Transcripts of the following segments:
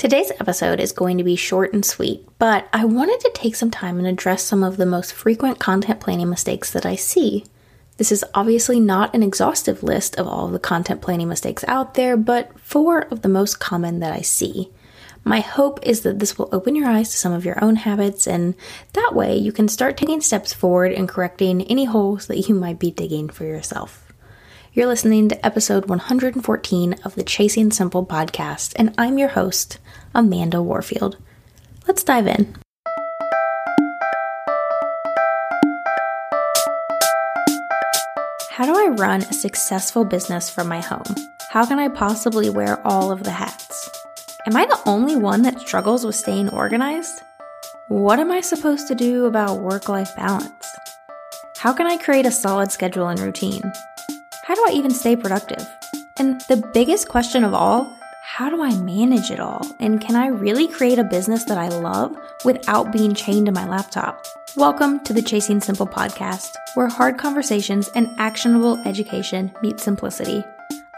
Today's episode is going to be short and sweet, but I wanted to take some time and address some of the most frequent content planning mistakes that I see. This is obviously not an exhaustive list of all the content planning mistakes out there, but four of the most common that I see. My hope is that this will open your eyes to some of your own habits, and that way you can start taking steps forward and correcting any holes that you might be digging for yourself. You're listening to episode 114 of the Chasing Simple podcast, and I'm your host, Amanda Warfield. Let's dive in. How do I run a successful business from my home? How can I possibly wear all of the hats? Am I the only one that struggles with staying organized? What am I supposed to do about work life balance? How can I create a solid schedule and routine? How do I even stay productive? And the biggest question of all, how do I manage it all? And can I really create a business that I love without being chained to my laptop? Welcome to the Chasing Simple podcast, where hard conversations and actionable education meet simplicity.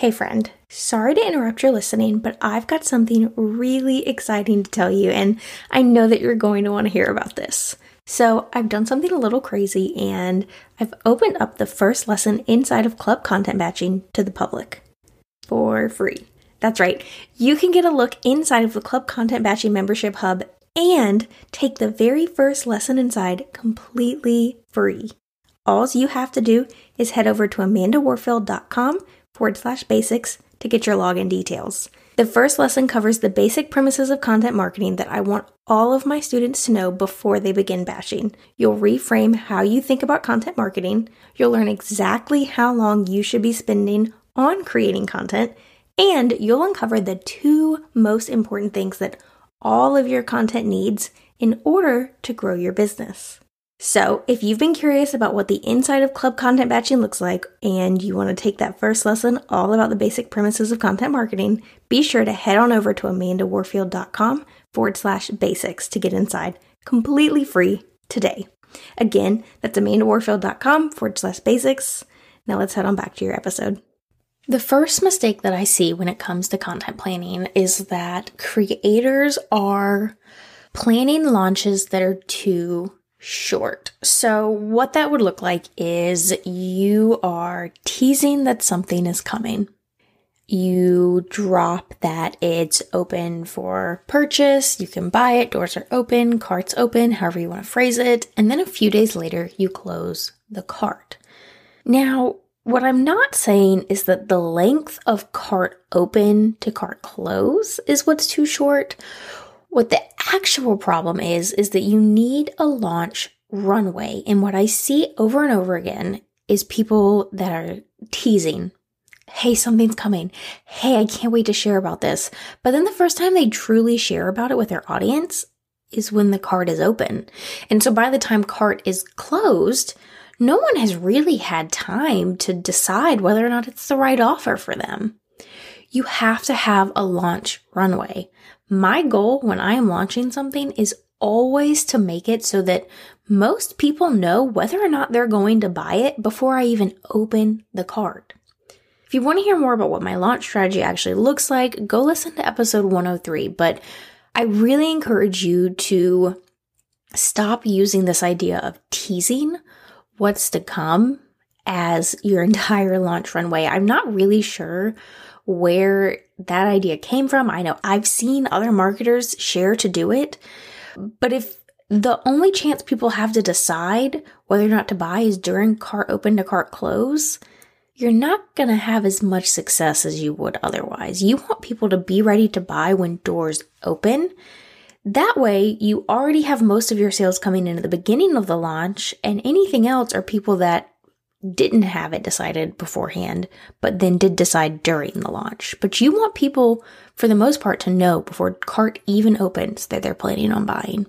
Hey, friend. Sorry to interrupt your listening, but I've got something really exciting to tell you, and I know that you're going to want to hear about this. So, I've done something a little crazy, and I've opened up the first lesson inside of Club Content Batching to the public for free. That's right, you can get a look inside of the Club Content Batching membership hub and take the very first lesson inside completely free. All you have to do is head over to amandawarfield.com forward slash basics to get your login details. The first lesson covers the basic premises of content marketing that I want all of my students to know before they begin batching. You'll reframe how you think about content marketing, you'll learn exactly how long you should be spending on creating content, and you'll uncover the two most important things that all of your content needs in order to grow your business. So, if you've been curious about what the inside of club content batching looks like and you want to take that first lesson all about the basic premises of content marketing, be sure to head on over to amandawarfield.com forward slash basics to get inside completely free today. Again, that's amandawarfield.com forward slash basics. Now let's head on back to your episode. The first mistake that I see when it comes to content planning is that creators are planning launches that are too short. So, what that would look like is you are teasing that something is coming. You drop that it's open for purchase, you can buy it, doors are open, cart's open, however you want to phrase it, and then a few days later, you close the cart. Now, what I'm not saying is that the length of cart open to cart close is what's too short what the actual problem is, is that you need a launch runway. And what I see over and over again is people that are teasing. Hey, something's coming. Hey, I can't wait to share about this. But then the first time they truly share about it with their audience is when the cart is open. And so by the time cart is closed, no one has really had time to decide whether or not it's the right offer for them. You have to have a launch runway. My goal when I am launching something is always to make it so that most people know whether or not they're going to buy it before I even open the cart. If you want to hear more about what my launch strategy actually looks like, go listen to episode 103. But I really encourage you to stop using this idea of teasing what's to come as your entire launch runway. I'm not really sure where that idea came from. I know I've seen other marketers share to do it, but if the only chance people have to decide whether or not to buy is during cart open to cart close, you're not going to have as much success as you would otherwise. You want people to be ready to buy when doors open. That way, you already have most of your sales coming in at the beginning of the launch, and anything else are people that didn't have it decided beforehand, but then did decide during the launch. But you want people, for the most part, to know before cart even opens that they're planning on buying.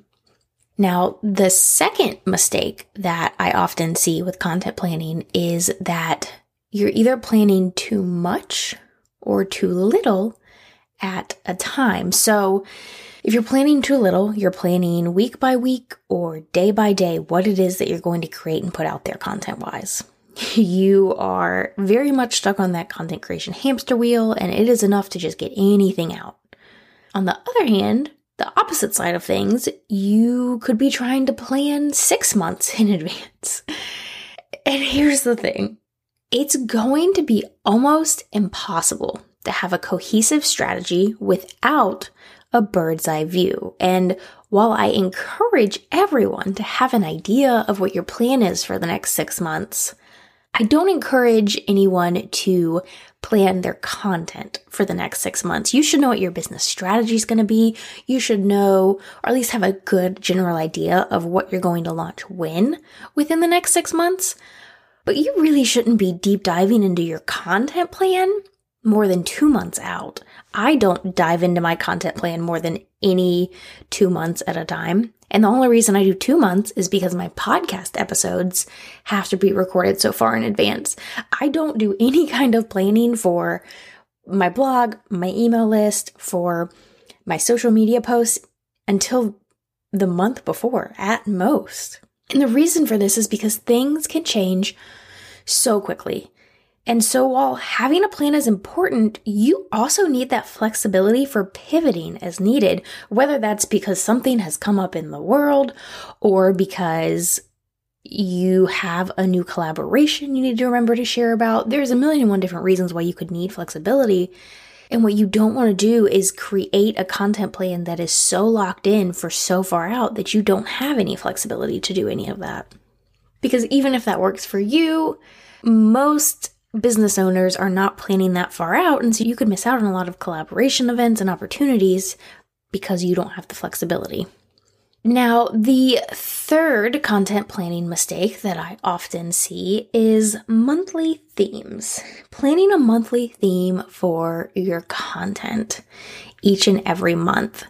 Now, the second mistake that I often see with content planning is that you're either planning too much or too little at a time. So, if you're planning too little, you're planning week by week or day by day what it is that you're going to create and put out there content wise. You are very much stuck on that content creation hamster wheel, and it is enough to just get anything out. On the other hand, the opposite side of things, you could be trying to plan six months in advance. And here's the thing it's going to be almost impossible to have a cohesive strategy without a bird's eye view. And while I encourage everyone to have an idea of what your plan is for the next six months, I don't encourage anyone to plan their content for the next six months. You should know what your business strategy is going to be. You should know, or at least have a good general idea of what you're going to launch when within the next six months. But you really shouldn't be deep diving into your content plan more than two months out. I don't dive into my content plan more than any two months at a time. And the only reason I do two months is because my podcast episodes have to be recorded so far in advance. I don't do any kind of planning for my blog, my email list, for my social media posts until the month before at most. And the reason for this is because things can change so quickly. And so while having a plan is important, you also need that flexibility for pivoting as needed, whether that's because something has come up in the world or because you have a new collaboration you need to remember to share about. There's a million and one different reasons why you could need flexibility. And what you don't want to do is create a content plan that is so locked in for so far out that you don't have any flexibility to do any of that. Because even if that works for you, most business owners are not planning that far out. And so you could miss out on a lot of collaboration events and opportunities because you don't have the flexibility. Now, the third content planning mistake that I often see is monthly themes. Planning a monthly theme for your content each and every month.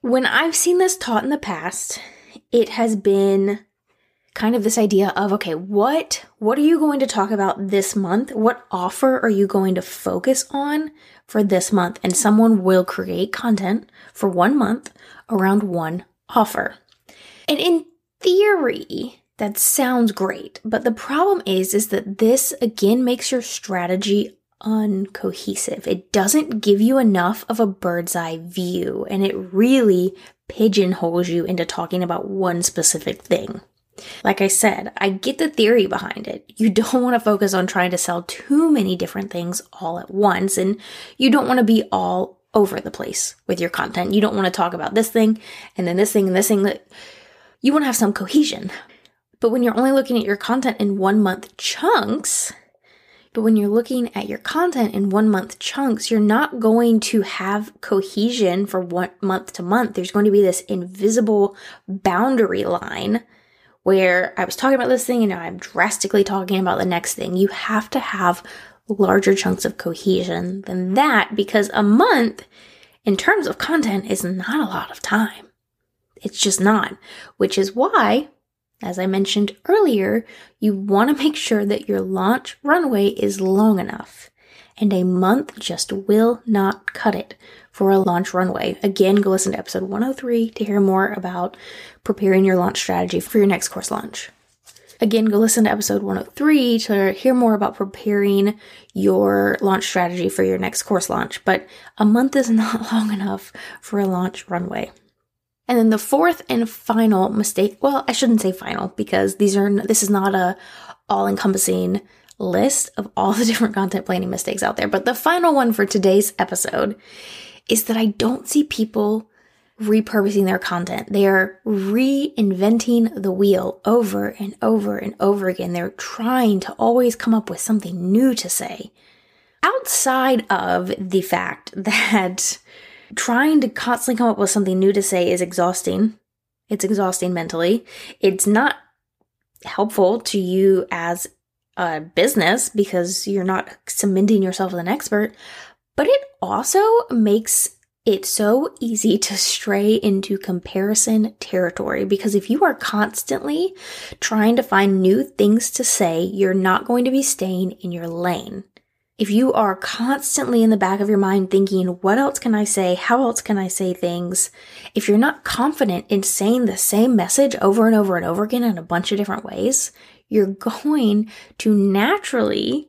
When I've seen this taught in the past, it has been kind of this idea of okay what what are you going to talk about this month? What offer are you going to focus on for this month? And someone will create content for one month around one offer. And in theory that sounds great but the problem is is that this again makes your strategy uncohesive. It doesn't give you enough of a bird's eye view and it really pigeonholes you into talking about one specific thing like I said, I get the theory behind it. You don't want to focus on trying to sell too many different things all at once, and you don't want to be all over the place with your content. You don't want to talk about this thing and then this thing and this thing. You want to have some cohesion. But when you're only looking at your content in one month chunks, but when you're looking at your content in one month chunks, you're not going to have cohesion for one month to month. There's going to be this invisible boundary line where I was talking about this thing and now I'm drastically talking about the next thing. You have to have larger chunks of cohesion than that because a month in terms of content is not a lot of time. It's just not, which is why, as I mentioned earlier, you want to make sure that your launch runway is long enough. And a month just will not cut it for a launch runway. Again, go listen to episode 103 to hear more about preparing your launch strategy for your next course launch. Again, go listen to episode 103 to hear more about preparing your launch strategy for your next course launch. But a month is not long enough for a launch runway. And then the fourth and final mistake, well, I shouldn't say final because these are this is not a all-encompassing list of all the different content planning mistakes out there, but the final one for today's episode is that I don't see people repurposing their content. They are reinventing the wheel over and over and over again. They're trying to always come up with something new to say. Outside of the fact that trying to constantly come up with something new to say is exhausting, it's exhausting mentally. It's not helpful to you as a business because you're not cementing yourself as an expert, but it also makes it's so easy to stray into comparison territory because if you are constantly trying to find new things to say, you're not going to be staying in your lane. If you are constantly in the back of your mind thinking, what else can I say? How else can I say things? If you're not confident in saying the same message over and over and over again in a bunch of different ways, you're going to naturally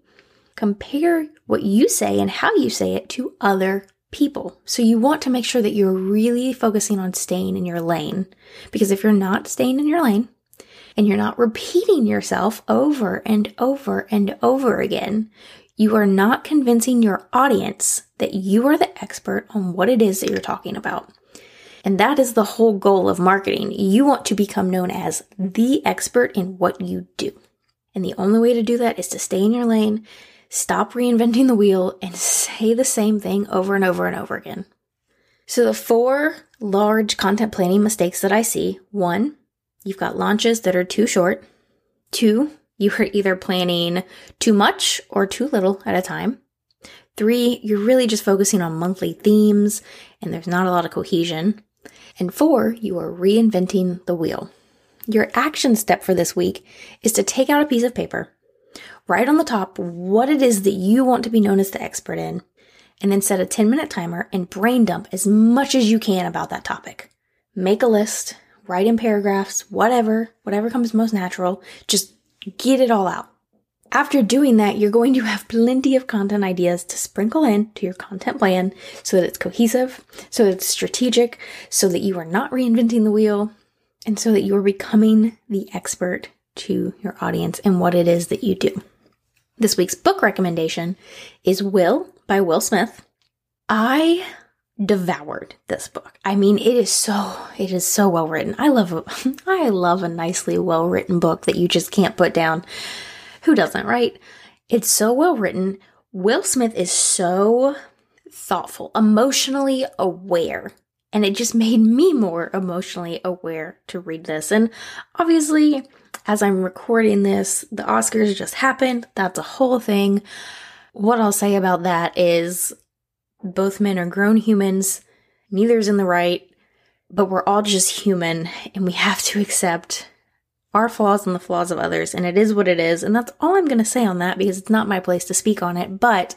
compare what you say and how you say it to other people. So you want to make sure that you're really focusing on staying in your lane. Because if you're not staying in your lane and you're not repeating yourself over and over and over again, you are not convincing your audience that you are the expert on what it is that you're talking about. And that is the whole goal of marketing. You want to become known as the expert in what you do. And the only way to do that is to stay in your lane Stop reinventing the wheel and say the same thing over and over and over again. So, the four large content planning mistakes that I see one, you've got launches that are too short. Two, you are either planning too much or too little at a time. Three, you're really just focusing on monthly themes and there's not a lot of cohesion. And four, you are reinventing the wheel. Your action step for this week is to take out a piece of paper write on the top what it is that you want to be known as the expert in, and then set a 10 minute timer and brain dump as much as you can about that topic. Make a list, write in paragraphs, whatever, whatever comes most natural, just get it all out. After doing that, you're going to have plenty of content ideas to sprinkle in to your content plan so that it's cohesive, so that it's strategic, so that you are not reinventing the wheel, and so that you are becoming the expert to your audience and what it is that you do. This week's book recommendation is Will by Will Smith. I devoured this book. I mean, it is so it is so well written. I love I love a nicely well written book that you just can't put down. Who doesn't, right? It's so well written. Will Smith is so thoughtful, emotionally aware. And it just made me more emotionally aware to read this. And obviously, as I'm recording this, the Oscars just happened. That's a whole thing. What I'll say about that is both men are grown humans, neither's in the right, but we're all just human and we have to accept our flaws and the flaws of others. And it is what it is. And that's all I'm going to say on that because it's not my place to speak on it. But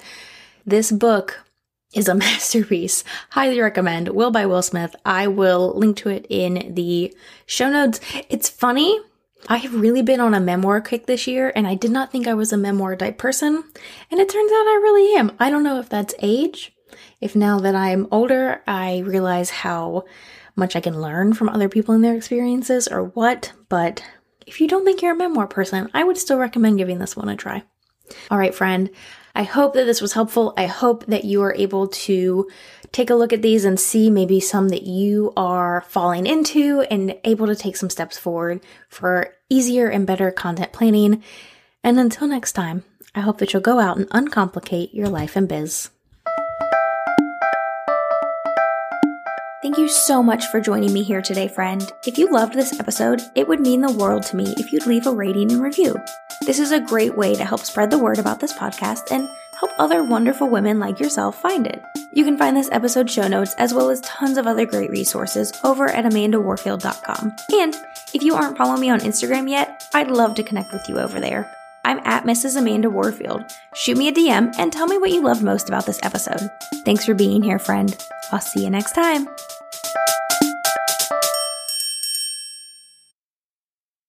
this book is a masterpiece. Highly recommend. Will by Will Smith. I will link to it in the show notes. It's funny I have really been on a memoir kick this year, and I did not think I was a memoir type person, and it turns out I really am. I don't know if that's age, if now that I'm older, I realize how much I can learn from other people and their experiences, or what, but if you don't think you're a memoir person, I would still recommend giving this one a try. All right, friend. I hope that this was helpful. I hope that you are able to take a look at these and see maybe some that you are falling into and able to take some steps forward for easier and better content planning. And until next time, I hope that you'll go out and uncomplicate your life and biz. Thank you so much for joining me here today, friend. If you loved this episode, it would mean the world to me if you'd leave a rating and review. This is a great way to help spread the word about this podcast and help other wonderful women like yourself find it. You can find this episode show notes as well as tons of other great resources over at amandawarfield.com. And if you aren't following me on Instagram yet, I'd love to connect with you over there. I'm at Mrs. Amanda Warfield. Shoot me a DM and tell me what you loved most about this episode. Thanks for being here, friend. I'll see you next time.